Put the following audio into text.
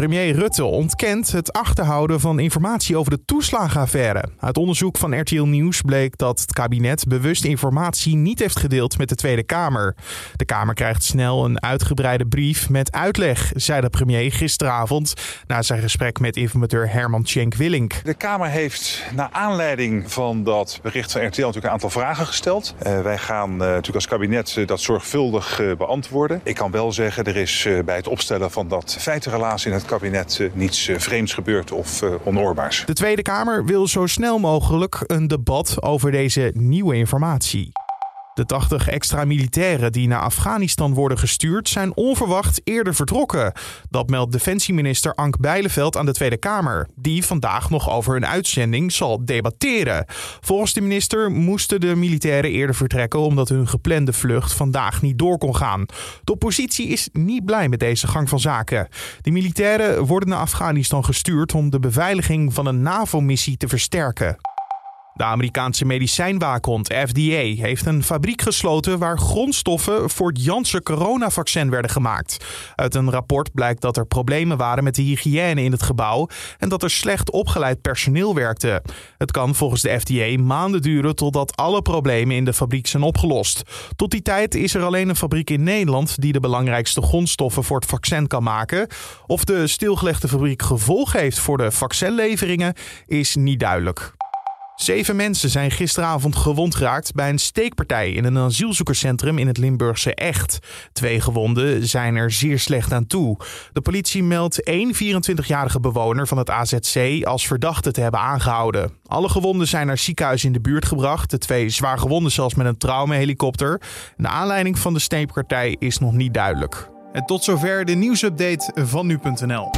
Premier Rutte ontkent het achterhouden van informatie over de toeslagenaffaire. Uit onderzoek van RTL Nieuws bleek dat het kabinet bewust informatie niet heeft gedeeld met de Tweede Kamer. De Kamer krijgt snel een uitgebreide brief met uitleg, zei de premier gisteravond na zijn gesprek met informateur Herman Schenk-Willink. De Kamer heeft naar aanleiding van dat bericht van RTL natuurlijk een aantal vragen gesteld. Uh, wij gaan uh, natuurlijk als kabinet uh, dat zorgvuldig beantwoorden. Ik kan wel zeggen, er is bij het opstellen van dat feitenrelaas in het kabinet niets vreemds gebeurd of onoorbaars. De Tweede Kamer wil zo snel mogelijk een debat over deze nieuwe informatie. De 80 extra militairen die naar Afghanistan worden gestuurd zijn onverwacht eerder vertrokken. Dat meldt defensieminister Ank Bijleveld aan de Tweede Kamer, die vandaag nog over hun uitzending zal debatteren. Volgens de minister moesten de militairen eerder vertrekken omdat hun geplande vlucht vandaag niet door kon gaan. De oppositie is niet blij met deze gang van zaken. De militairen worden naar Afghanistan gestuurd om de beveiliging van een NAVO-missie te versterken. De Amerikaanse medicijnwaakhond FDA heeft een fabriek gesloten waar grondstoffen voor het Janssen coronavaccin werden gemaakt. Uit een rapport blijkt dat er problemen waren met de hygiëne in het gebouw en dat er slecht opgeleid personeel werkte. Het kan volgens de FDA maanden duren totdat alle problemen in de fabriek zijn opgelost. Tot die tijd is er alleen een fabriek in Nederland die de belangrijkste grondstoffen voor het vaccin kan maken. Of de stilgelegde fabriek gevolg heeft voor de vaccinleveringen is niet duidelijk. Zeven mensen zijn gisteravond gewond geraakt bij een steekpartij in een asielzoekerscentrum in het Limburgse Echt. Twee gewonden zijn er zeer slecht aan toe. De politie meldt één 24-jarige bewoner van het AZC als verdachte te hebben aangehouden. Alle gewonden zijn naar ziekenhuis in de buurt gebracht. De twee zwaar gewonden zelfs met een traumahelikopter. De aanleiding van de steekpartij is nog niet duidelijk. En tot zover de nieuwsupdate van nu.nl.